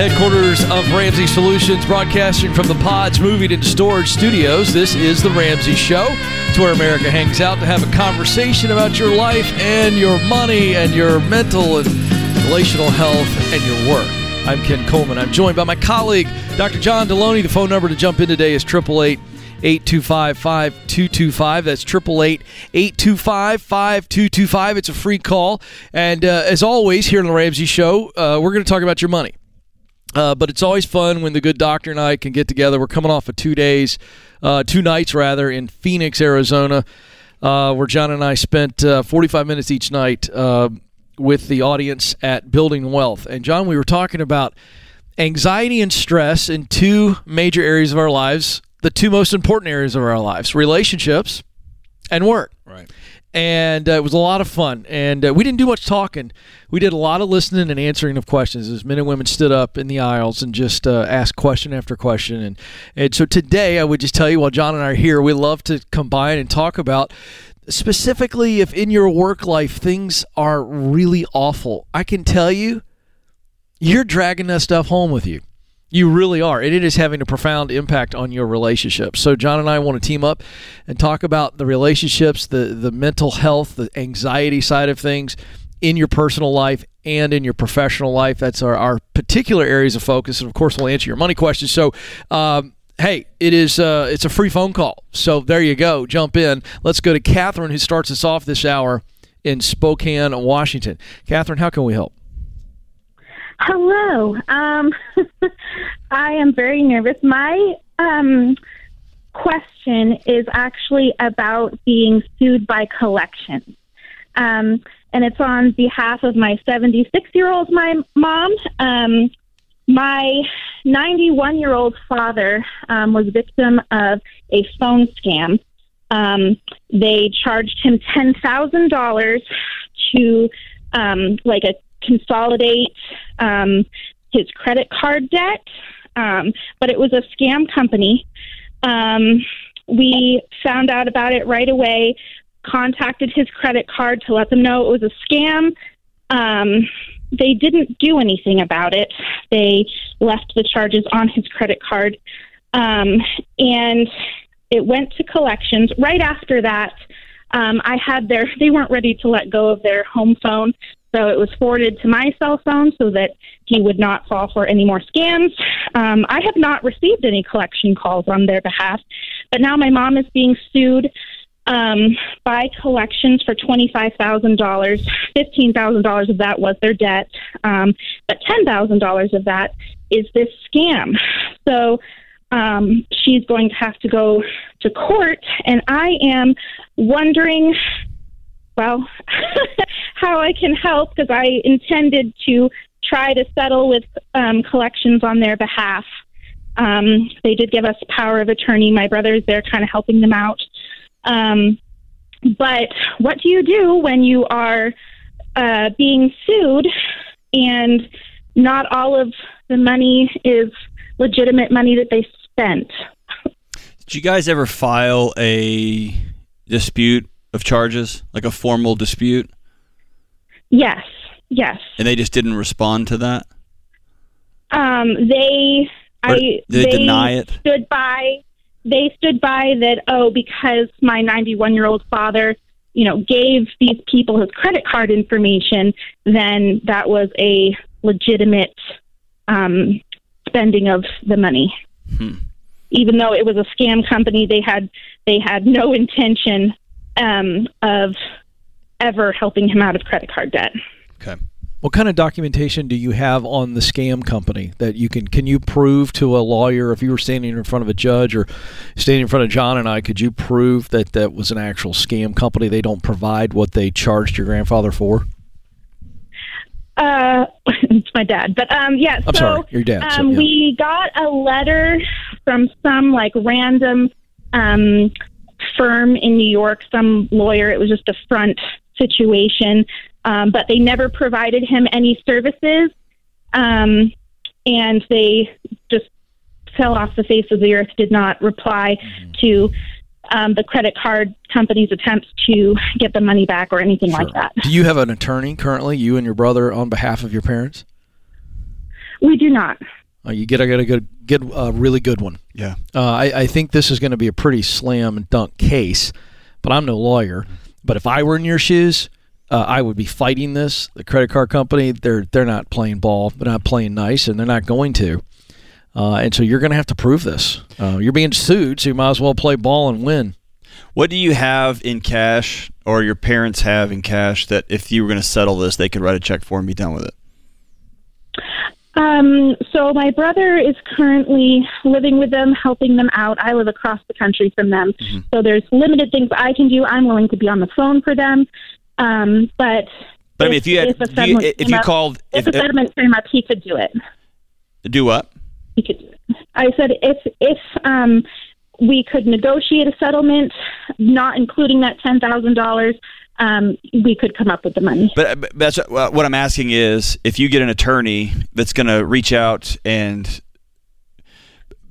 Headquarters of Ramsey Solutions, broadcasting from the Pods Moving and Storage Studios. This is The Ramsey Show. It's where America hangs out to have a conversation about your life and your money and your mental and relational health and your work. I'm Ken Coleman. I'm joined by my colleague, Dr. John Delony. The phone number to jump in today is 888 825 5225. That's 888 825 5225. It's a free call. And uh, as always, here on The Ramsey Show, uh, we're going to talk about your money. Uh, but it's always fun when the good doctor and I can get together. We're coming off of two days, uh, two nights rather, in Phoenix, Arizona, uh, where John and I spent uh, 45 minutes each night with the audience at Building Wealth. And John, we were talking about anxiety and stress in two major areas of our lives, the two most important areas of our lives relationships and work. Right. And uh, it was a lot of fun. And uh, we didn't do much talking. We did a lot of listening and answering of questions as men and women stood up in the aisles and just uh, asked question after question. And, and so today, I would just tell you while John and I are here, we love to combine and talk about specifically if in your work life things are really awful. I can tell you, you're dragging that stuff home with you. You really are. And it is having a profound impact on your relationships. So, John and I want to team up and talk about the relationships, the, the mental health, the anxiety side of things in your personal life and in your professional life. That's our, our particular areas of focus. And of course, we'll answer your money questions. So, um, hey, it is uh, it's a free phone call. So there you go. Jump in. Let's go to Catherine, who starts us off this hour in Spokane, Washington. Catherine, how can we help? Hello. Um, I am very nervous. My um, question is actually about being sued by collections. Um, and it's on behalf of my 76 year old my mom. Um, my 91 year old father um, was victim of a phone scam. Um, they charged him $10,000 to um, like a consolidate um, his credit card debt, um, but it was a scam company. Um, we found out about it right away, contacted his credit card to let them know it was a scam. Um, they didn't do anything about it. They left the charges on his credit card. Um, and it went to collections. Right after that, um, I had their, they weren't ready to let go of their home phone. So it was forwarded to my cell phone so that he would not fall for any more scams. Um, I have not received any collection calls on their behalf, but now my mom is being sued um, by collections for $25,000. $15,000 of that was their debt, um, but $10,000 of that is this scam. So um, she's going to have to go to court, and I am wondering, well, how I can help because I intended to try to settle with um, collections on their behalf. Um, they did give us power of attorney. My brother's there kind of helping them out. Um, but what do you do when you are uh, being sued and not all of the money is legitimate money that they spent? Did you guys ever file a dispute of charges, like a formal dispute? Yes, yes. And they just didn't respond to that? Um, they, Or I, did they deny it? stood by they stood by that oh because my 91 year old father you know gave these people his credit card information then that was a legitimate um, spending of the money Hmm. even though it was a scam company they had they had no intention um, of ever helping him out of credit card debt Okay. What kind of documentation do you have on the scam company that you can can you prove to a lawyer if you were standing in front of a judge or standing in front of John and I could you prove that that was an actual scam company they don't provide what they charged your grandfather for? Uh, it's my dad, but um, yeah. I'm so, sorry, your dad, so, Um, yeah. We got a letter from some like random um firm in New York, some lawyer. It was just a front situation, um, but they never provided him any services, um, and they just fell off the face of the earth. Did not reply Mm-hmm. to. Um, the credit card company's attempts to get the money back or anything like that. Do you have an attorney currently, you and your brother, on behalf of your parents? We do not. Uh, you get a, get a good, get a really good one. Yeah. Uh, I, I think this is going to be a pretty slam dunk case, but I'm no lawyer. But if I were in your shoes, uh, I would be fighting this. The credit card company, they're they're not playing ball, they're not playing nice, and they're not going to. Uh, and so you're going to have to prove this. Uh, you're being sued, so you might as well play ball and win. What do you have in cash, or your parents have in cash, that if you were going to settle this, they could write a check for and be done with it? Um, so my brother is currently living with them, helping them out. I live across the country from them, Mm-hmm. so there's limited things I can do. I'm willing to be on the phone for them, um, but But I mean, if you had, a if you, if you up- called, if if, a settlement came up, he could do it. do what? He could do it. I said if if um, we could negotiate a settlement, not including that ten thousand dollars, um, we could come up with the money. But, but that's what what I'm asking is if you get an attorney that's going to reach out and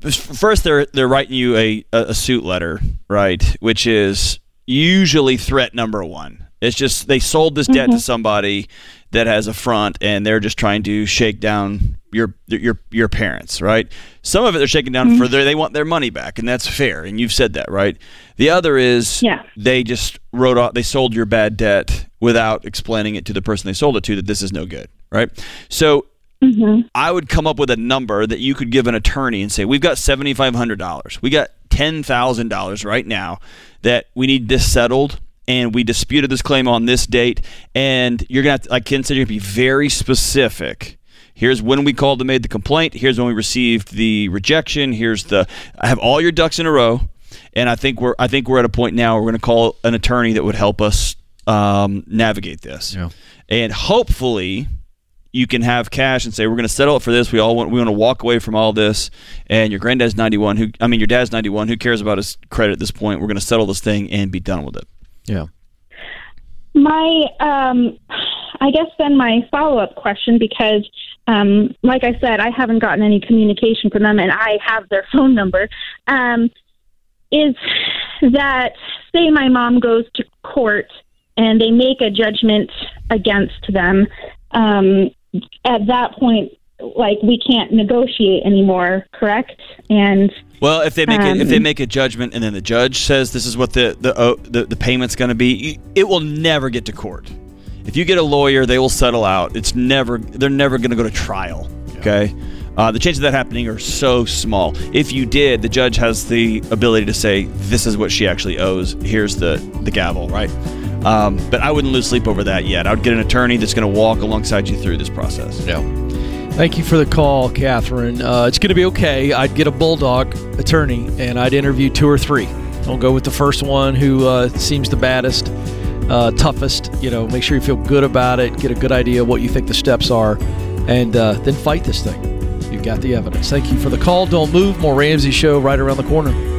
first they're they're writing you a, a suit letter, right? Which is usually threat number one. It's just they sold this debt to somebody that has a front, and they're just trying to shake down your your your parents, right? Some of it they're shaking down mm-hmm. for their they want their money back, and that's fair, and you've said that, right? The other is Yeah. they just wrote off they sold your bad debt without explaining it to the person they sold it to that this is no good, right? So mm-hmm. I would come up with a number that you could give an attorney and say, "We've got seventy five hundred dollars. We got ten thousand dollars right now that we need this settled." And we disputed this claim on this date, and you're gonna, have to, like Ken said, you're gonna be very specific. Here's when we called and made the complaint. Here's when we received the rejection. Here's the. I have all your ducks in a row, and I think we're. I think we're at a point now. Where we're going to call an attorney that would help us um, navigate this, Yeah. and hopefully you can have cash and say we're going to settle it for this. We all want we want to walk away from all this. And your granddad's ninety one. Who I mean, your dad's ninety one. Who cares about his credit at this point? We're going to settle this thing and be done with it. Yeah. My, um, I guess then my follow up question, because um, like I said, I haven't gotten any communication from them, and I have their phone number. Um, is that say my mom goes to court and they make a judgment against them? Um, at that point, like we can't negotiate anymore, correct? And Well, if they make it, if they Um, make a judgment and then the judge says this is what the the oh, the, the payment's going to be, it will never get to court. If you get a lawyer, they will settle out. It's never they're never going to go to trial. Okay. Uh, the chances of that happening are so small. If you did, the judge has the ability to say, "This is what she actually owes. Here's the the gavel." Right. Um, but I wouldn't lose sleep over that yet. I would get an attorney that's going to walk alongside you through this process. Yeah. Thank you for the call, Catherine. Uh, it's going to be okay. I'd get a bulldog attorney and I'd interview two or three. Don't go with the first one who uh, seems the baddest, uh, toughest. You know, make sure you feel good about it. Get a good idea of what you think the steps are, and uh, then fight this thing. You've got the evidence. Thank you for the call. Don't move. More Ramsey Show right around the corner.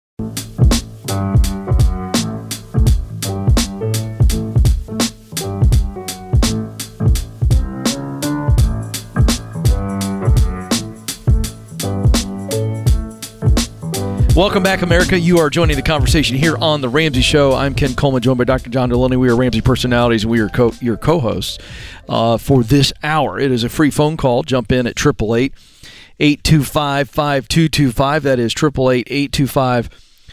Welcome back, America. You are joining the conversation here on The Ramsey Show. I'm Ken Coleman, joined by Dr. John Delony. We are Ramsey personalities, and we are co- your co hosts uh, for this hour. It is a free phone call. Jump in at 888 825 5225. That is 888 825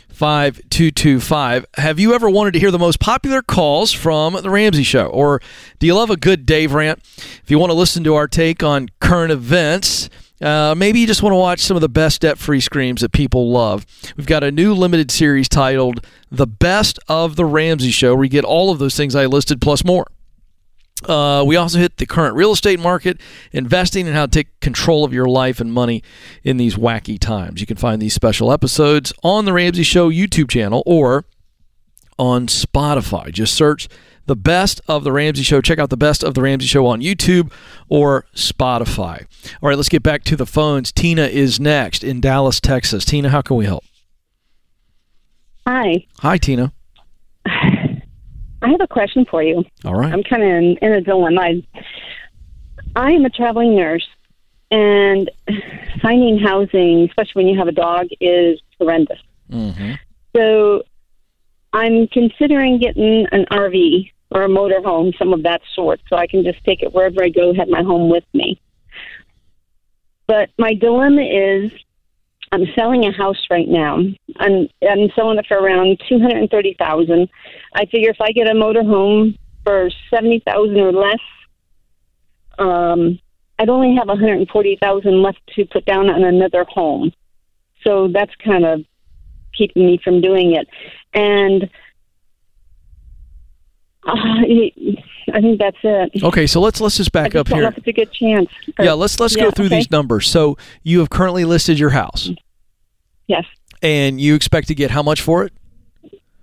5225. Have you ever wanted to hear the most popular calls from The Ramsey Show? Or do you love a good Dave rant? If you want to listen to our take on current events, uh, maybe you just want to watch some of the best debt free screams that people love. We've got a new limited series titled The Best of the Ramsey Show, where you get all of those things I listed plus more. Uh, we also hit the current real estate market, investing, and how to take control of your life and money in these wacky times. You can find these special episodes on the Ramsey Show YouTube channel or on Spotify. Just search the best of the Ramsey Show. Check out the best of the Ramsey Show on YouTube or Spotify. All right, let's get back to the phones. Tina is next in Dallas, Texas. Tina, how can we help? Hi. Hi, Tina. I have a question for you. All right. I'm kind of in, in a dilemma. I, I am a traveling nurse, and finding housing, especially when you have a dog, is horrendous. Mm-hmm. So I'm considering getting an RV or a motorhome, some of that sort, so I can just take it wherever I go, have my home with me. But my dilemma is I'm selling a house right now. I'm I'm selling it for around two hundred and thirty thousand. I figure if I get a motorhome for seventy thousand or less, um, I'd only have one hundred and forty thousand left to put down on another home. So that's kind of keeping me from doing it. And uh, I think that's it. Okay, so let's let's just I back just up here. if it's a good chance. Or- Yeah, let's let's go through okay. these numbers. So you have currently listed your house, Yes, and you expect to get how much for it?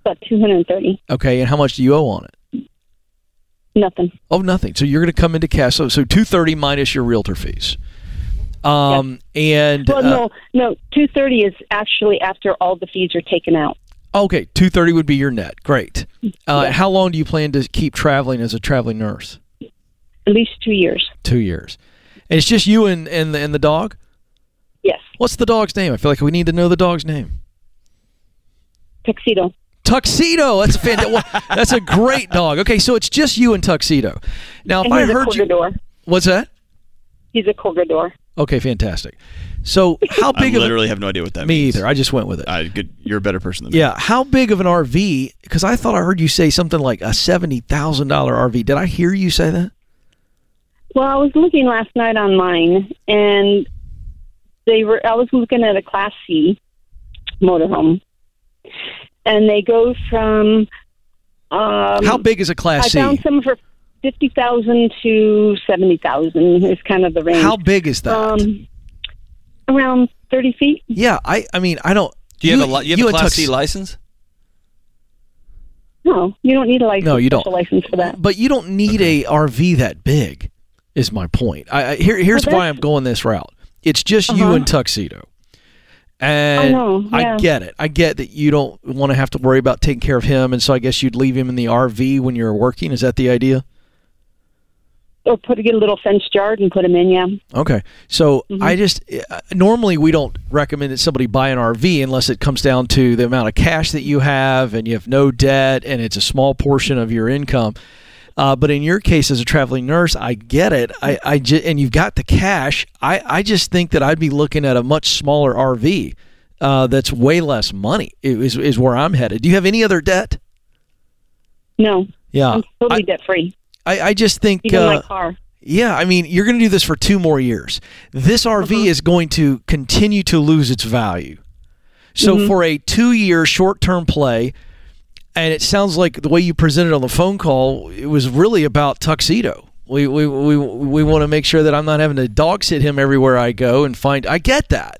about two hundred and thirty. Okay, and how much do you owe on it? Nothing. Oh, nothing. So you're going to come into cash. So so two thirty minus your realtor fees. Um and Well, uh, no, no. Two thirty is actually after all the fees are taken out. Okay, two thirty would be your net. Great. Uh, Yeah. How long do you plan to keep traveling as a traveling nurse? At least two years. Two years. And it's just you and and the, and the dog. Yes. What's the dog's name? I feel like we need to know the dog's name. Tuxedo. Tuxedo. That's a fantastic. that's a great dog. Okay, so it's just you and Tuxedo. Now, if I heard you, what's that? He's a corridor. Okay, fantastic. So, how I big of I literally have no idea what that a, me means. either? I just went with it. I, good, you're a better person than me. yeah, how big of an RV? Because I thought I heard you say something like a seventy thousand dollar RV. Did I hear you say that? Well, I was looking last night online, and they were. I was looking at a Class C motorhome, and they go from. Um, how big is a Class I C? found some for fifty thousand to seventy thousand. Is kind of the range. How big is that? Um, around thirty feet. yeah, I. I mean, I don't. Do you, have a li- you have a and Class Tux- C license? No, you don't need a license. No, you don't. special license for that. But you don't need a RV that big. Is my point. I, I here here's Well, why I'm going this route. It's just you Uh-huh. and Tuxedo. And know, yeah. get it. I get that you don't want to have to worry about taking care of him, and so I guess you'd leave him in the RV when you're working. Is that the idea? Or put get a little fenced yard and put them in. Yeah. Okay. So Mm-hmm. I just uh, normally we don't recommend that somebody buy an RV unless it comes down to the amount of cash that you have and you have no debt and it's a small portion of your income. Uh, but in your case, as a traveling nurse, I get it. I, I and you've got the cash. I, I just think that I'd be looking at a much smaller RV uh, that's way less money. Is is where I'm headed. Do you have any other debt? No, Yeah, I'm totally debt free. I, I just think Even uh, my car. yeah, I mean, you're going to do this for two more years. This RV Uh-huh. is going to continue to lose its value. So Mm-hmm. for a two-year short-term play, and it sounds like the way you presented on the phone call, it was really about tuxedo. We we we, we want to make sure that I'm not having to dog sit him everywhere I go and find. I get that.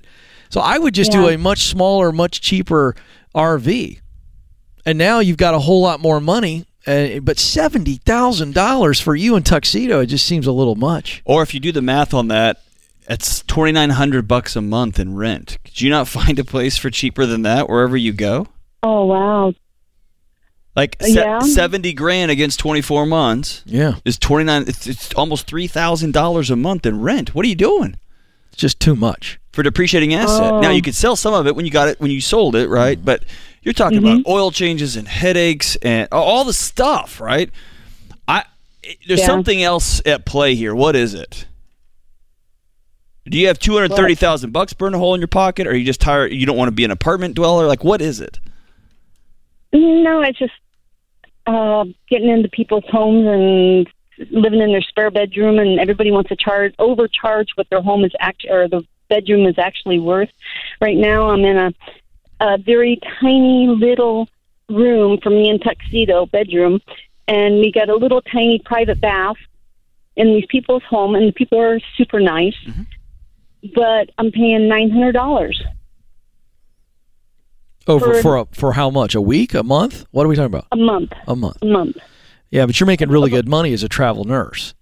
So I would just do a much smaller, much cheaper RV. And now you've got a whole lot more money. Uh, but seventy thousand dollars for you and tuxedo, it just seems a little much. Or if you do the math on that, it's twenty nine hundred bucks a month in rent. Could you not find a place for cheaper than that wherever you go? Oh wow. Like se- Yeah. seventy grand against twenty four months Yeah, is twenty nine. It's, it's almost three thousand dollars a month in rent. What are you doing it's just too much. for depreciating asset? Now Oh. you could sell some of it when you got it when you sold it, right? But you're talking Mm-hmm. about oil changes and headaches and all the stuff, right? I there's Yeah. something else at play here. What is it? Do you have two hundred thirty thousand bucks burn a hole in your pocket, or are you just tired? You don't want to be an apartment dweller? Like, what is it? No, it's just uh, getting into people's homes and living in their spare bedroom, and everybody wants to charge overcharge what their home is act or the bedroom is actually worth. Right now, I'm in a a very tiny little room for me and tuxedo bedroom, and we got a little tiny private bath in these people's home, and the people are super nice. Mm-hmm. But I'm paying nine hundred dollars. Over For- for a, for how much? A week? A month? What are we talking about? a month. A month. A month. Yeah, but you're making really good money as a travel nurse.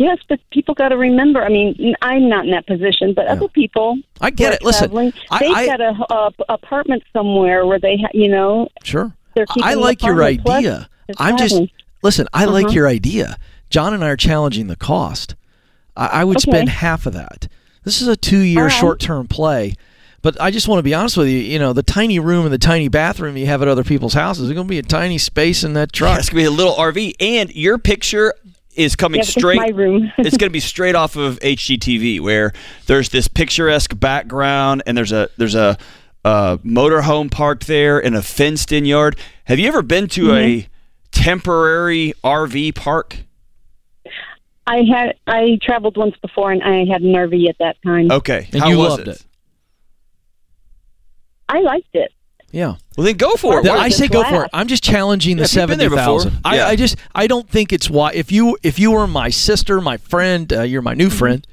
Yes, but people got to remember. I mean, I'm not in that position, but other people. I get it. Listen, traveling, I- they've I- got a, a apartment somewhere where they, ha- you know, Sure. I like your idea. I'm just listen. I like Uh-huh. your idea. John and I are challenging the cost. I, I would Okay. spend half of that. This is a two-year All right. short-term play. But I just want to be honest with you. You know, the tiny room and the tiny bathroom you have at other people's houses, there's going to be a tiny space in that truck. It's gonna be a little RV, and your picture is coming Yeah, but it's straight. my room. it's gonna be straight off of HGTV, where there's this picturesque background, and there's a there's a, a motorhome parked there in a fenced-in yard. Have you ever been to a mm-hmm. temporary RV park? I had I traveled once before, and I had an RV at that time. Okay, And how you was loved it. I liked it. Yeah. Well, then go for it. Then I say go for it. I'm just challenging the Yeah, if you've been there seventy before. thousand. I, I just I don't think it's why. If you if you were my sister, my friend, uh, you're my new friend.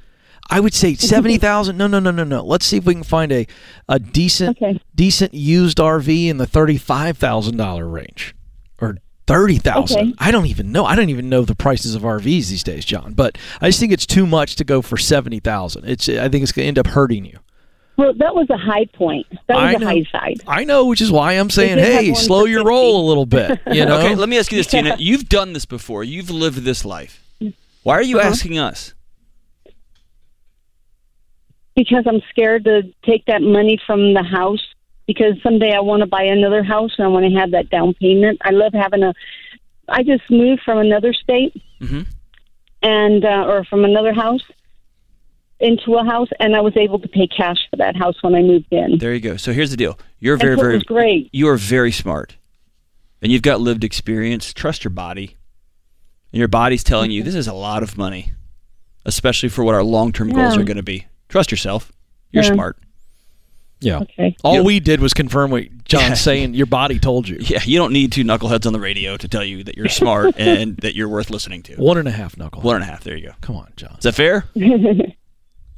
I would say seventy thousand. No, no, no, no, no. Let's see if we can find a a decent Okay. decent used RV in the thirty five thousand dollar range or thirty thousand. Okay. I don't even know. I don't even know the prices of RVs these days, John. But I just think it's too much to go for seventy thousand. It's I think it's going to end up hurting you. Well, that was a high point. That was I a know. high side. I know, which is why I'm saying, hey, slow your 50. roll a little bit. You know. Okay, let me ask you this, Tina. You've done this before. You've lived this life. Why are you asking us? because I'm scared to take that money from the house because someday I want to buy another house and I want to have that down payment. I love having a. I just moved from another state Mhm. and uh, or from another house into a house, and I was able to pay cash for that house when I moved in. There you go. So here's the deal. You're very, so very great. You are very smart, and you've got lived experience. Trust your body, and your body's telling you this is a lot of money, especially for what our long-term goals are going to be. Trust yourself. You're Yeah. smart. Yeah. Okay. All You- we did was confirm what John's Yeah. saying. Your body told you. Yeah, you don't need two knuckleheads on the radio to tell you that you're smart and that you're worth listening to. One and a half knuckle. One and a half. There you go. Come on, John. Is that fair?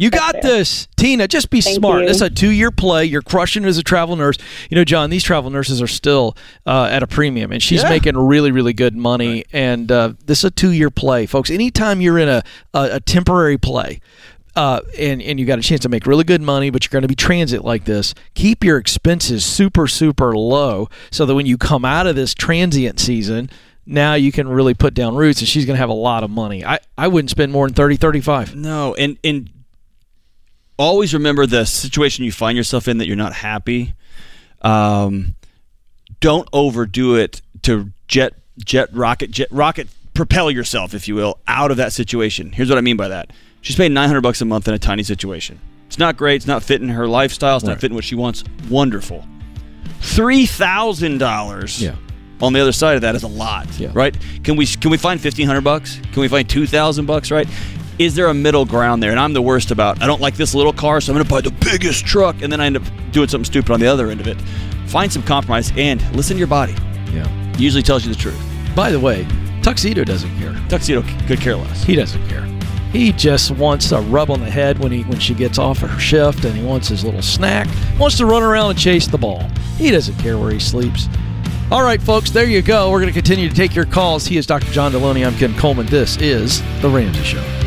You got this, Tina. Just be Thank smart. you. This is a two-year play. You're crushing it as a travel nurse. You know, John. These travel nurses are still uh, at a premium, and she's Yeah. making really, really good money. And uh, this is a two-year play, folks. Anytime you're in a a, a temporary play. Uh, and and you got a chance to make really good money, but you're going to be transit like this. Keep your expenses super super low, so that when you come out of this transient season, now you can really put down roots. And she's going to have a lot of money. I I wouldn't spend more than 30, 35. No, and and always remember the situation you find yourself in that you're not happy. Um, don't overdo it to jet jet rocket jet rocket propel yourself, if you will, out of that situation. Here's what I mean by that. She's paying 900 bucks a month in a tiny situation. It's not great. It's not fitting her lifestyle. It's not fitting what she wants. Wonderful. Three thousand dollars. Yeah. On the other side of that is a lot, Yeah. right? Can we can we find fifteen hundred bucks? Can we find two thousand bucks? Right? Is there a middle ground there? And I'm the worst about. I don't like this little car, so I'm going to buy the biggest truck, and then I end up doing something stupid on the other end of it. Find some compromise and listen to your body. Yeah. It usually tells you the truth. By the way, Tuxedo doesn't care. Tuxedo could care less. He doesn't care. He just wants a rub on the head when he when she gets off her shift, and he wants his little snack. Wants to run around and chase the ball. He doesn't care where he sleeps. All right, folks, there you go. We're going to continue to take your calls. He is Dr. John Delony. I'm Ken Coleman. This is the Ramsey Show.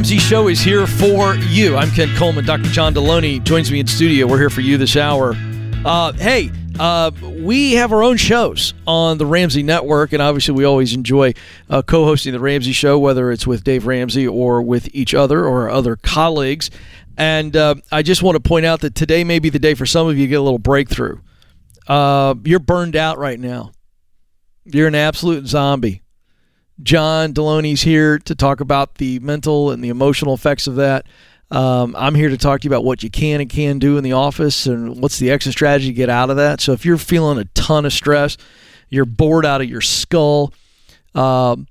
Ramsey Show is here for you. I'm Ken Coleman. Dr. John Delony joins me in studio. We're here for you this hour. Uh, hey, uh, we have our own shows on the Ramsey Network, and obviously, we always enjoy uh, co hosting the Ramsey Show, whether it's with Dave Ramsey or with each other or other colleagues. And uh, I just want to point out that today may be the day for some of you to get a little breakthrough. Uh, you're burned out right now, you're an absolute zombie. John Delony's here to talk about the mental and the emotional effects of that. Um, I'm here to talk to you about what you can and can do in the office and what's the exit strategy to get out of that. So if you're feeling a ton of stress, you're bored out of your skull, um,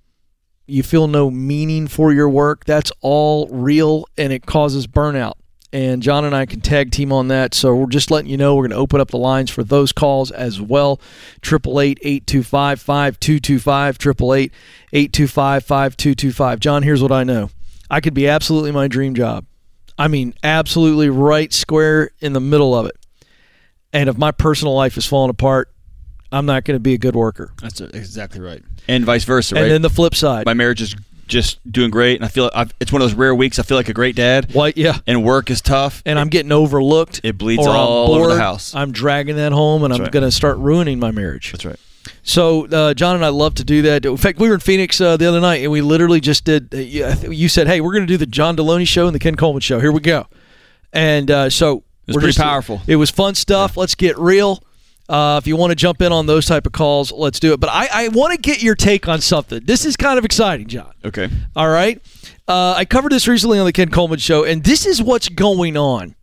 you feel no meaning for your work, that's all real and it causes burnout. And John and I can tag team on that. So we're just letting you know we're going to open up the lines for those calls as well. 888 825 5225. 888 825 5225. John, here's what I know I could be absolutely my dream job. I mean, absolutely right square in the middle of it. And if my personal life is falling apart, I'm not going to be a good worker. That's exactly right. And vice versa, right? And then the flip side. My marriage is just doing great, and I feel I've, it's one of those rare weeks I feel like a great dad. What? Yeah. And work is tough, and I'm getting overlooked. It bleeds or all bored, over the house. I'm dragging that home, and That's I'm right. going to start ruining my marriage. That's right. So uh, John and I love to do that. In fact, we were in Phoenix uh, the other night, and we literally just did. Uh, you, I think you said, "Hey, we're going to do the John Delony show and the Ken Coleman show. Here we go." And uh, so was we're pretty just- powerful. It was fun stuff. Let's get real. Uh, if you want to jump in on those type of calls, let's do it. But I, I want to get your take on something. This is kind of exciting, John. Okay. All right. Uh, I covered this recently on the Ken Coleman show, and this is what's going on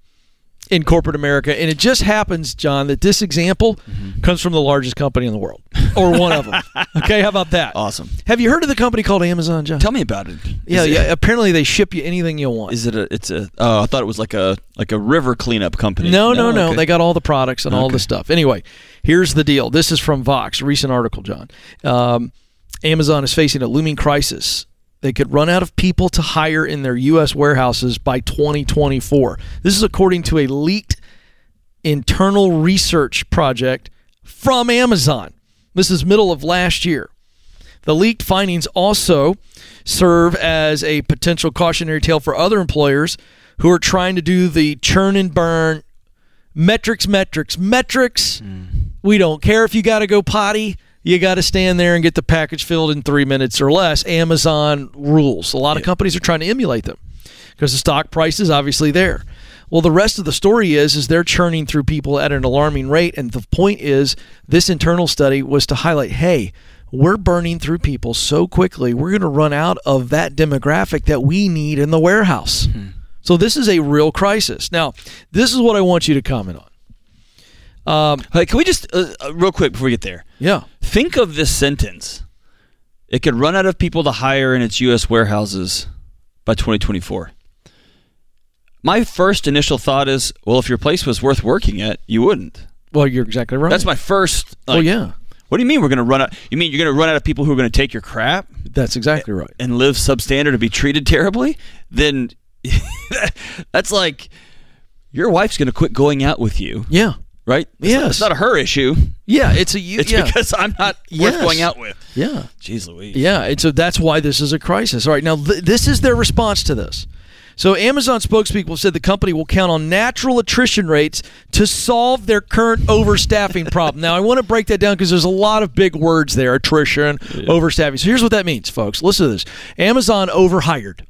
in corporate America. And it just happens, John, that this example comes from the largest company in the world, or one of them. Okay, how about that? Awesome. Have you heard of the company called Amazon, John? Tell me about it. yeah, Is it- yeah. Apparently, they ship you anything you want. Is it a? It's a. Oh, I thought it was like a like a river cleanup company. No, no, no. okay. They got all the products and all Okay. the stuff. Anyway, here's the deal. This is from Vox, recent article, John. Um, Amazon is facing a looming crisis. They could run out of people to hire in their U.S. warehouses by 2024. This is according to a leaked internal research project from Amazon. This is middle of last year. The leaked findings also serve as a potential cautionary tale for other employers who are trying to do the churn and burn metrics, metrics, metrics. Hmm. We don't care if you got to go potty. You got to stand there and get the package filled in three minutes or less. Amazon rules. A lot of companies are trying to emulate them because the stock price is obviously there. Well, the rest of the story is is they're churning through people at an alarming rate, and the point is this internal study was to highlight, hey, we're burning through people so quickly, we're going to run out of that demographic that we need in the warehouse. Mm-hmm. So this is a real crisis. Now, this is what I want you to comment on. Um, Hey, can we just uh, uh, real quick before we get there? yeah, Think of this sentence. It could run out of people to hire in its U.S. warehouses by 2024. My first initial thought is, well, if your place was worth working at, you wouldn't. well, you're exactly right. That's my first. Oh like, yeah, What do you mean we're going to run out? You mean you're going to run out of people who are going to take your crap that's exactly right. and live substandard and be treated terribly? Then that's like your wife's going to quit going out with you, Yeah, right? It's Yes. not, it's not a her issue. yeah. It's a you. It's yeah, because I'm not Yes. worth going out with. yeah. Jeez Louise. Yeah, and so that's why this is a crisis. All right, now th- this is their response to this. So Amazon spokespeople said the company will count on natural attrition rates to solve their current overstaffing problem. Now I want to break that down because there's a lot of big words there: attrition, overstaffing. So here's what that means, folks. Listen to this: Amazon overhired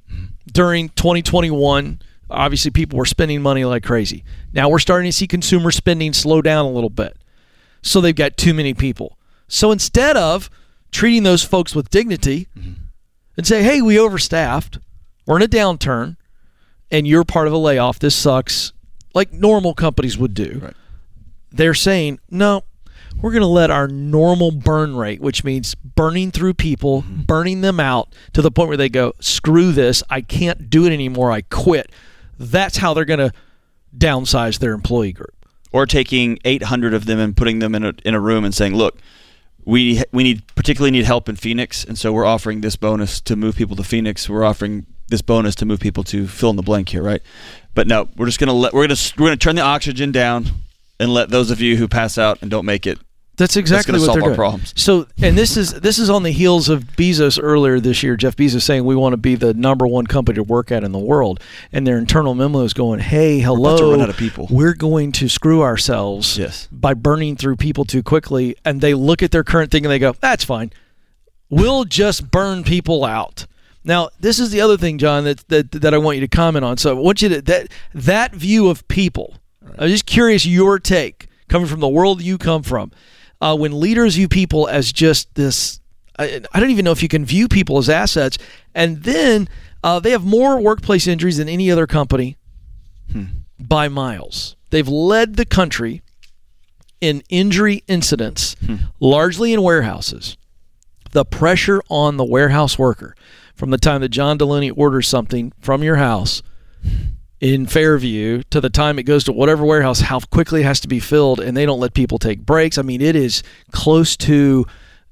during 2021. Obviously, people were spending money like crazy. Now we're starting to see consumer spending slow down a little bit so they've got too many people. So instead of treating those folks with dignity and say, hey, we overstaffed, we're in a downturn, and you're part of a layoff, this sucks, like normal companies would do, Right. they're saying, no, we're going to let our normal burn rate, which means burning through people, mm-hmm. burning them out to the point where they go, screw this, I can't do it anymore, I quit. That's how they're going to downsize their employee group. or taking 800 of them and putting them in a, in a room and saying, "Look, we we need particularly need help in Phoenix, and so we're offering this bonus to move people to Phoenix. We're offering this bonus to move people to fill in the blank here, right? But no, we're just gonna let we're gonna we're gonna turn the oxygen down and let those of you who pass out and don't make it. That's exactly gonna what solve they're our doing. problems. So, and this is this is on the heels of Bezos earlier this year. Jeff Bezos saying we want to be the number one company to work at in the world, and their internal memo is going, "Hey, hello, run out of people." We're going to screw ourselves Yes. by burning through people too quickly." And they look at their current thing and they go, "That's fine. We'll just burn people out." Now, this is the other thing, John, that that, that I want you to comment on. So, I want you to that that view of people. I'm just curious your take coming from the world you come from. Uh, when leaders view people as just this, I, I don't even know if you can view people as assets, and then Uh, they have more workplace injuries than any other company by miles. They've led the country in injury incidents, largely in warehouses. The pressure on the warehouse worker from the time that John Delony orders something from your house in Fairview to the time it goes to whatever warehouse, how quickly it has to be filled, and they don't let people take breaks. I mean, it is close to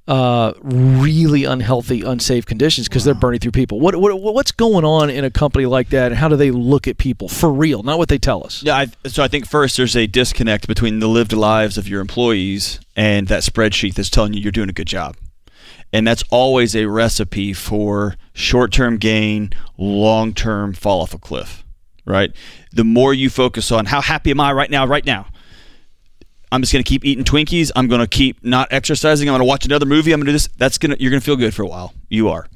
uh, really unhealthy, unsafe conditions because they're burning through people. What, what what's going on in a company like that, and how do they look at people for real, not what they tell us? Yeah, I, so I think first there's a disconnect between the lived lives of your employees and that spreadsheet that's telling you you're doing a good job. And that's always a recipe for short term gain, long term fall off a cliff, right? The more you focus on how happy am I right now, right now, I'm just going to keep eating Twinkies. I'm going to keep not exercising. I'm going to watch another movie. I'm going to do this. That's to you're going to feel good for a while. You are.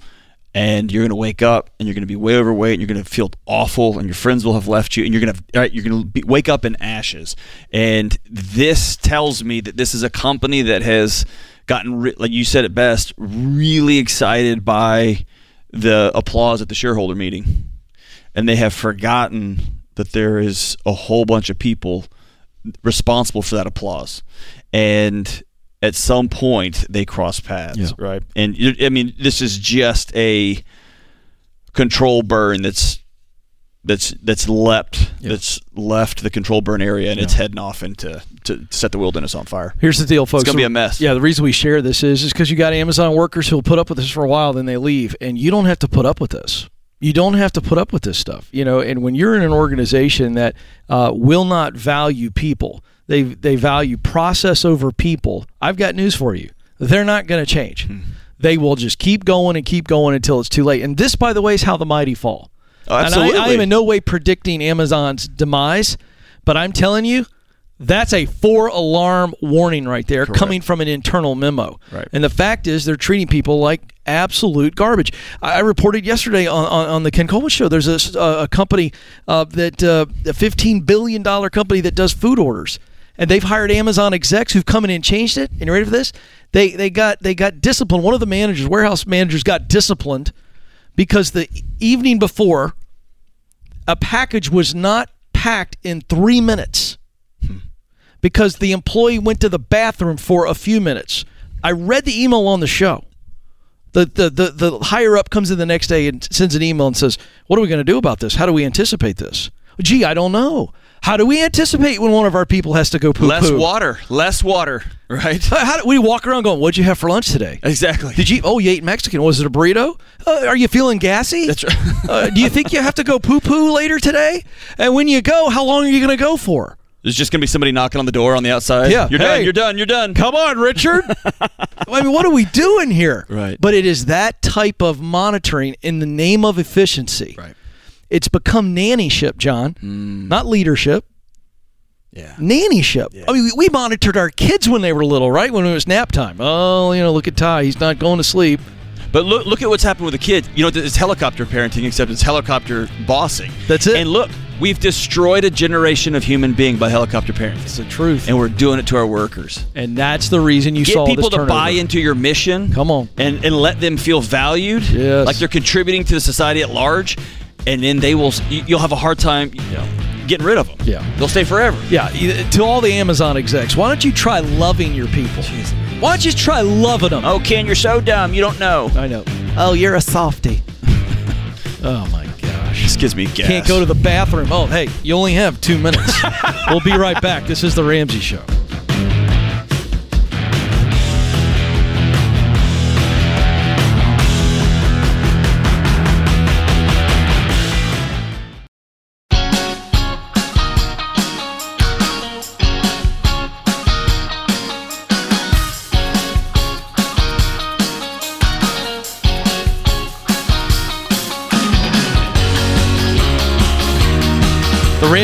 And you're going to wake up and you're going to be way overweight and you're going to feel awful and your friends will have left you and you're going to right, you're to be, wake up in ashes. And this tells me that this is a company that has gotten re- like you said it best, really excited by the applause at the shareholder meeting. And they have forgotten that there is a whole bunch of people responsible for that applause. And at some point they cross paths, Yeah. right? And I mean, this is just a control burn that's that's that's leapt Yeah. that's left the control burn area and it's heading off into to set the wilderness on fire. Here's the deal, folks. It's gonna be a mess. Yeah, the reason we share this is is because you got Amazon workers who'll put up with this for a while, then they leave, and you don't have to put up with this. You don't have to put up with this stuff, you know. And when you're in an organization that uh, will not value people, they they value process over people. I've got news for you: they're not going to change. Hmm. They will just keep going and keep going until it's too late. And this, by the way, is how the mighty fall. Oh, And I, I am in no way predicting Amazon's demise, but I'm telling you, that's a four alarm warning right there coming from an internal memo. Right. And the fact is, they're treating people like absolute garbage. I, I reported yesterday on, on, on the Ken Coleman show there's a, a company uh, that, uh, a $15 billion company that does food orders. And they've hired Amazon execs who've come in and changed it. And you ready for this? They, they got they got disciplined. One of the managers, warehouse managers, got disciplined because the evening before a package was not packed in three minutes because the employee went to the bathroom for a few minutes. I read the email on the show. The, the, the, the higher up comes in the next day and sends an email and says, What are we going to do about this? How do we anticipate this? Gee, I don't know. How do we anticipate when one of our people has to go poo poo? less water, less water, right? How do we walk around going, What'd you have for lunch today? exactly. Did you? Oh, you ate Mexican. Was it a burrito? Uh, are you feeling gassy? That's right. uh, do you think you have to go poo poo later today? And when you go, how long are you going to go for? There's just gonna be somebody knocking on the door on the outside. Yeah. you're Hey. done. You're done. You're done. Come on, Richard. I mean, what are we doing here? Right. But it is that type of monitoring in the name of efficiency. Right. It's become nannyship, John, mm. not leadership. Yeah. Nannyship. I mean, we, we monitored our kids when they were little, right? When it was nap time. Oh, you know, look at Ty. He's not going to sleep. But look, look at what's happened with the kids. You know, it's helicopter parenting, except it's helicopter bossing. That's it. And look, we've destroyed a generation of human being by helicopter parenting, It's the truth. and we're doing it to our workers. And that's the reason you Get saw people this to buy into your mission. Come on. and and let them feel valued. Yes. like they're contributing to the society at large, and then they will. you- You'll have a hard time getting rid of them. Yeah. they'll stay forever. Yeah, y- to all the Amazon execs, why don't you try loving your people? Why don't you try loving them? Oh, Ken, you're so dumb. You don't know. I know. Oh, you're a softy. oh my gosh. This gives me gas. Can't go to the bathroom. Oh, hey, you only have two minutes. we'll be right back. This is the Ramsey Show.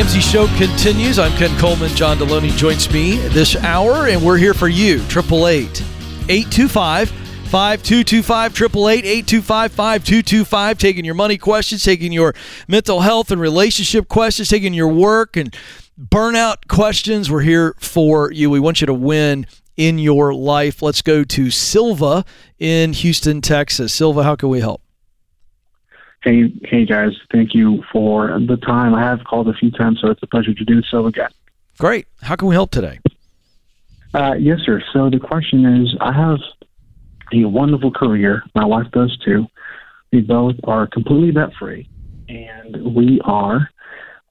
Ramsey Show continues. I'm Ken Coleman. John Delony joins me this hour, and we're here for you. 888 825 5225 888 825 5225. Taking your money questions, taking your mental health and relationship questions, taking your work and burnout questions. We're here for you. We want you to win in your life. Let's go to Silva in Houston, Texas. Silva, how can we help? Hey, hey guys, thank you for the time. I have called a few times, so it's a pleasure to do so again. Great. How can we help today? Uh, yes, sir. So the question is, I have a wonderful career. My wife does too. We both are completely debt free, and we are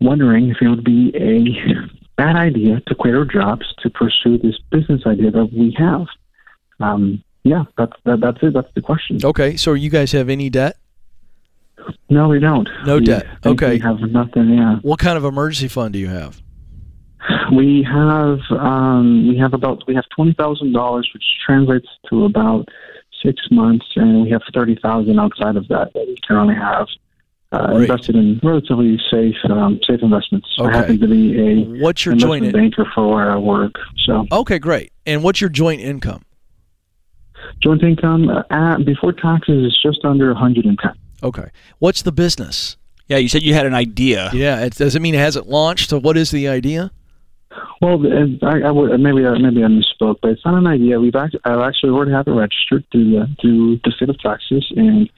wondering if it would be a bad idea to quit our jobs to pursue this business idea that we have. Um, yeah, that's that, that's it. That's the question. Okay. So you guys have any debt? No, we don't. No We- debt. we Okay. have nothing. Yeah, What kind of emergency fund do you have? we have um, we have about we have twenty thousand dollars, which translates to about six months, and we have thirty thousand outside of that that we currently have uh, Great. invested in relatively safe um, safe investments. Okay. I happen to be a What's your joint banker for where I work. So Okay, great. And what's your joint income? joint income uh, at, before taxes is just under one hundred and ten. Okay. What's the business? Yeah, you said you had an idea. Yeah, it does it mean it hasn't launched. So what is the idea? Well, I, I would maybe I, maybe I misspoke, but it's not an idea. We've actually, I've actually already have it registered through the through the state of Texas, and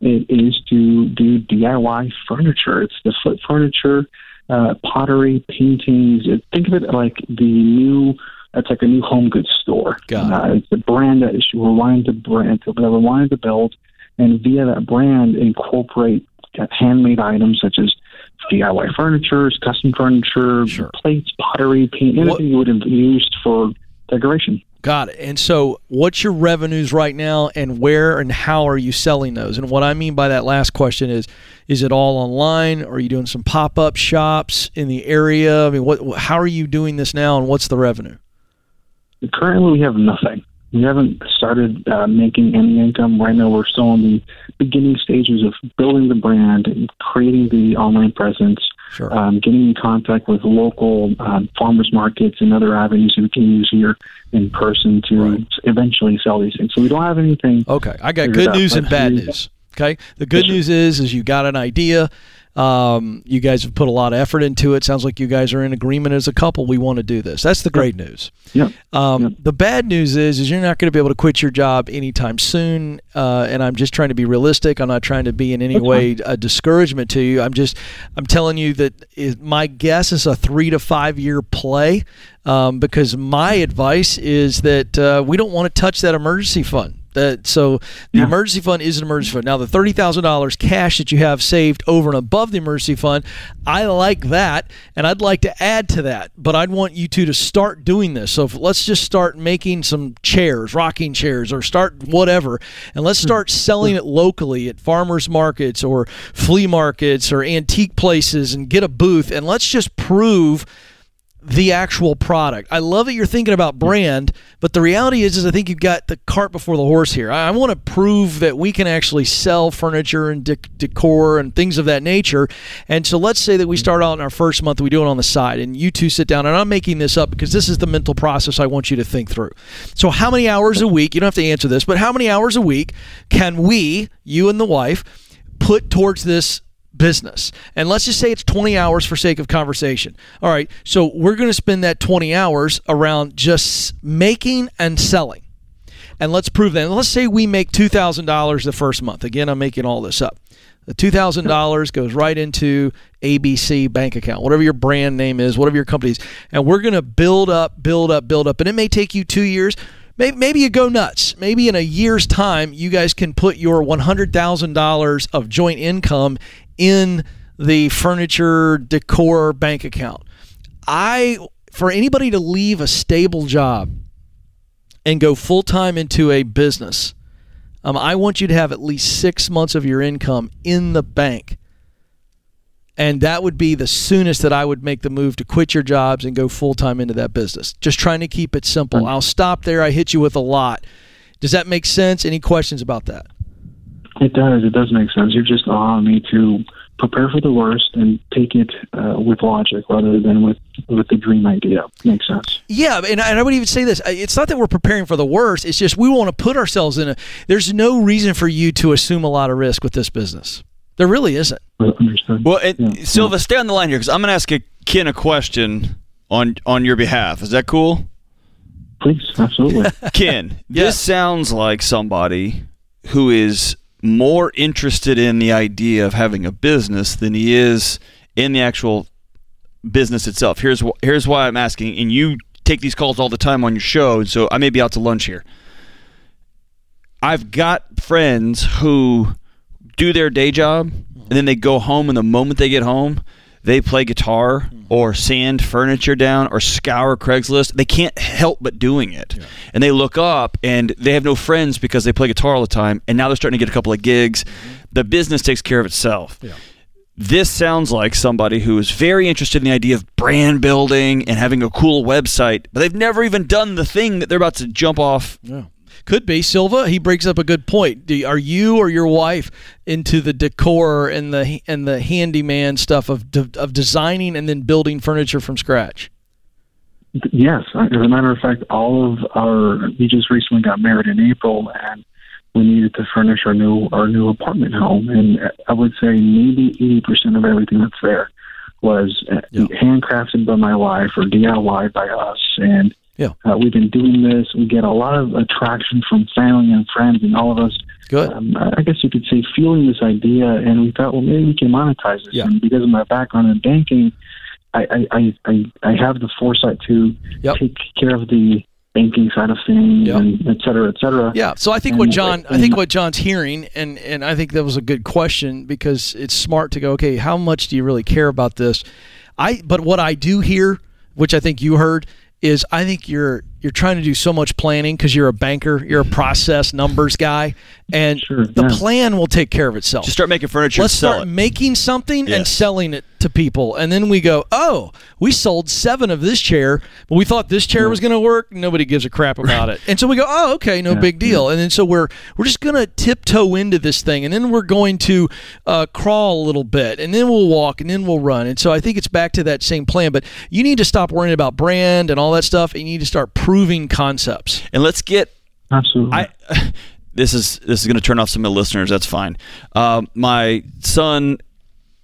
it is to do DIY furniture. It's the foot furniture, uh, pottery, paintings. It- Think of it like the new. It's like a new home goods store. Got it. Uh, it's a brand that we're wanting to brand that we're wanting to build, and via that brand incorporate uh, handmade items such as DIY furniture, custom furniture, Sure. plates, pottery, paint, What- anything you would have used for decoration. Got it. And so, what's your revenues right now, and where and how are you selling those? And what I mean by that last question is, is it all online? Or are you doing some pop up shops in the area? I mean, what? How are you doing this now, and what's the revenue? Currently, we have nothing. We haven't started uh, making any income right now. We're still in the beginning stages of building the brand and creating the online presence, Sure. um, getting in contact with local um, farmers markets and other avenues that we can use here in person to Right. eventually sell these things. So we don't have anything. Okay, I got good out, news and bad news. Okay, the good news is is you got an idea. Um, you guys have put a lot of effort into it. Sounds like you guys are in agreement as a couple. We want to do this. That's the great news. Yeah. Um, Yeah. The bad news is, is you're not going to be able to quit your job anytime soon. Uh, and I'm just trying to be realistic. I'm not trying to be in any That's way a discouragement to you. I'm just, I'm telling you that is, my guess is a three to five year play. Um, because my advice is that uh, we don't want to touch that emergency fund. That so the Yeah. emergency fund is an emergency fund. Now the thirty thousand dollars cash that you have saved over and above the emergency fund, I like that, and I'd like to add to that. But I'd want you two to start doing this. So if, let's just start making some chairs, rocking chairs, or start whatever, and let's start selling it locally at farmers markets or flea markets or antique places, and get a booth, and let's just prove the actual product. I love that you're thinking about brand, but the reality is, is I think you've got the cart before the horse here. I, I want to prove that we can actually sell furniture and dec- decor and things of that nature. And so let's say that we start out in our first month, we do it on the side, and you two sit down. And I'm making this up because this is the mental process I want you to think through. So how many hours a week? You don't have to answer this, but how many hours a week can we, you and the wife, put towards this business. And let's just say it's 20 hours for sake of conversation. All right, so we're going to spend that 20 hours around just making and selling. And let's prove that. And let's say we make $2,000 the first month. Again, I'm making all this up. The $2,000 goes right into ABC bank account, whatever your brand name is, whatever your company is. And we're going to build up, build up, build up. And it may take you two years. Maybe, maybe you go nuts. Maybe in a year's time, you guys can put your $100,000 of joint income in the furniture decor bank account. I, for anybody to leave a stable job and go full time into a business, um, I want you to have at least six months of your income in the bank. And that would be the soonest that I would make the move to quit your jobs and go full time into that business. Just trying to keep it simple. I'll stop there. I hit you with a lot. Does that make sense? Any questions about that? It does. It does make sense. You're just allowing me to prepare for the worst and take it uh, with logic rather than with with the dream idea. Makes sense. Yeah, and I, and I would even say this: it's not that we're preparing for the worst. It's just we want to put ourselves in a. There's no reason for you to assume a lot of risk with this business. There really isn't. Well, Understood. Well, and, Yeah. Silva, stay on the line here because I'm going to ask a Ken a question on on your behalf. Is that cool? Please, absolutely. Ken, Yes. this sounds like somebody who is more interested in the idea of having a business than he is in the actual business itself. Here's wh- here's why I'm asking, and you take these calls all the time on your show, and so I may be out to lunch here. I've got friends who do their day job and then they go home and the moment they get home they play guitar mm-hmm. or sand furniture down or scour Craigslist. They can't help but doing it. And they look up and they have no friends because they play guitar all the time and now they're starting to get a couple of gigs. Mm-hmm. The business takes care of itself. This sounds like somebody who is very interested in the idea of brand building and having a cool website, but they've never even done the thing that they're about to jump off Could be Silva. He brings up a good point. Do, are you or your wife into the decor and the and the handyman stuff of of designing and then building furniture from scratch? Yes, as a matter of fact, all of our we just recently got married in April, and we needed to furnish our new our new apartment home, and I would say maybe eighty percent of everything that's there was uh, handcrafted by my wife or DIY by us, and Yeah. uh, we've been doing this. We get a lot of attraction from family and friends, and all of us. Good. Um, I guess you could say feeling this idea, and we thought, well, maybe we can monetize this. Yeah. And because of my background in banking, I I, I, I, have the foresight to Yep. take care of the banking side of things Yep. and et cetera, et cetera. Yeah. So I think what John, I and- think what John's hearing, and and I think that was a good question because it's smart to go, okay, how much do you really care about this? I, but what I do hear, which I think you heard, is I think you're you're trying to do so much planning because you're a banker, you're a process numbers guy, and Sure, the yeah. plan will take care of itself. Just start making furniture Let's and sell start it. making something and selling it to people, and then we go, oh, we sold seven of this chair, but we thought this chair was going to work. Nobody gives a crap about it, and so we go, oh, okay, no big deal. And then so we're we're just going to tiptoe into this thing, and then we're going to uh, crawl a little bit, and then we'll walk, and then we'll run. And so I think it's back to that same plan. But you need to stop worrying about brand and all that stuff, and you need to start proving concepts. And let's get Absolutely. I this is this is going to turn off some of the listeners. That's fine. Um, my son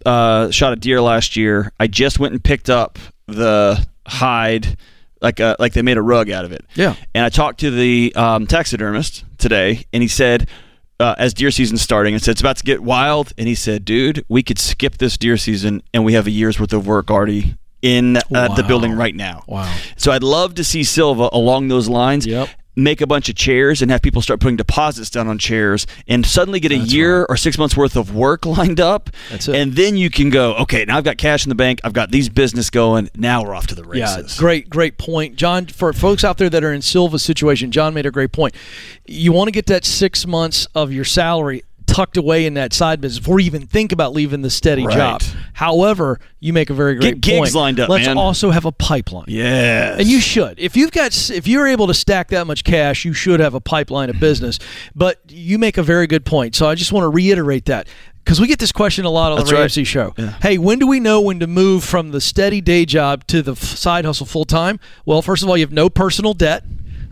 uh, shot a deer last year. I just went and picked up the hide, like a, like they made a rug out of it. Yeah. And I talked to the um, taxidermist today, and he said. Uh, as deer season's starting, and said it's about to get wild, and he said, "Dude, we could skip this deer season, and we have a year's worth of work already in uh, the building right now." Wow. So I'd love to see Silva along those lines. Yep. Make a bunch of chairs and have people start putting deposits down on chairs and suddenly get a year or six months worth of work lined up. That's it. And then you can go, okay, now I've got cash in the bank. I've got these business going. Now we're off to the races. Yeah, great, great point, John. For folks out there that are in Silva's situation, John made a great point. You want to get that six months of your salary tucked away in that side business before you even think about leaving the steady Right. job. However, you make a very great Get gigs point. lined up, Let's man. also have a pipeline. Yeah, And you should. If you've got if you're able to stack that much cash, you should have a pipeline of business. But you make a very good point. So I just want to reiterate that because we get this question a lot on That's the right. Ramsey show. Hey, when do we know when to move from the steady day job to the f- side hustle full time? Well, first of all, you have no personal debt.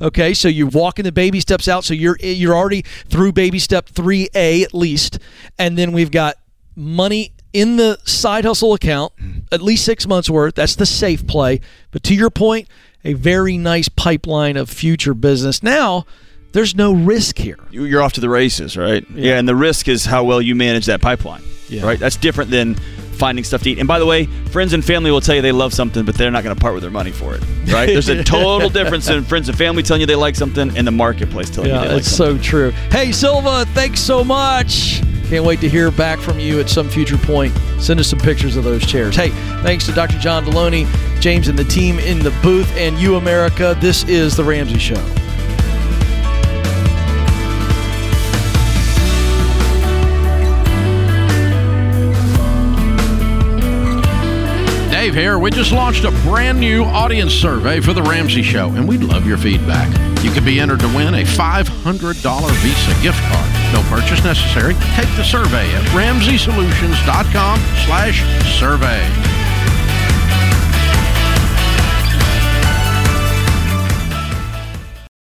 Okay, so you're walking the baby steps out, so you're you're already through baby step three A at least, and then we've got money in the side hustle account, at least six months worth. That's the safe play. But to your point, a very nice pipeline of future business. Now, there's no risk here. You- you're off to the races, right? Yeah. and the risk is how well you manage that pipeline. Yeah. Right? That's different than finding stuff to eat. And by the way, friends and family will tell you they love something, but they're not going to part with their money for it. Right? There's a total difference in friends and family telling you they like something and the marketplace telling Yeah, you they like it's something. so true. Hey, Silva, thanks so much. Can't wait to hear back from you at some future point. Send us some pictures of those chairs. Hey, thanks to Dr. John Delony, James, and the team in the booth, and you, America. This is The Ramsey Show. Here. We just launched a brand new audience survey for The Ramsey Show, and we'd love your feedback. You could be entered to win a $500 Visa gift card. No purchase necessary. Take the survey at ramseysolutions.com slash survey.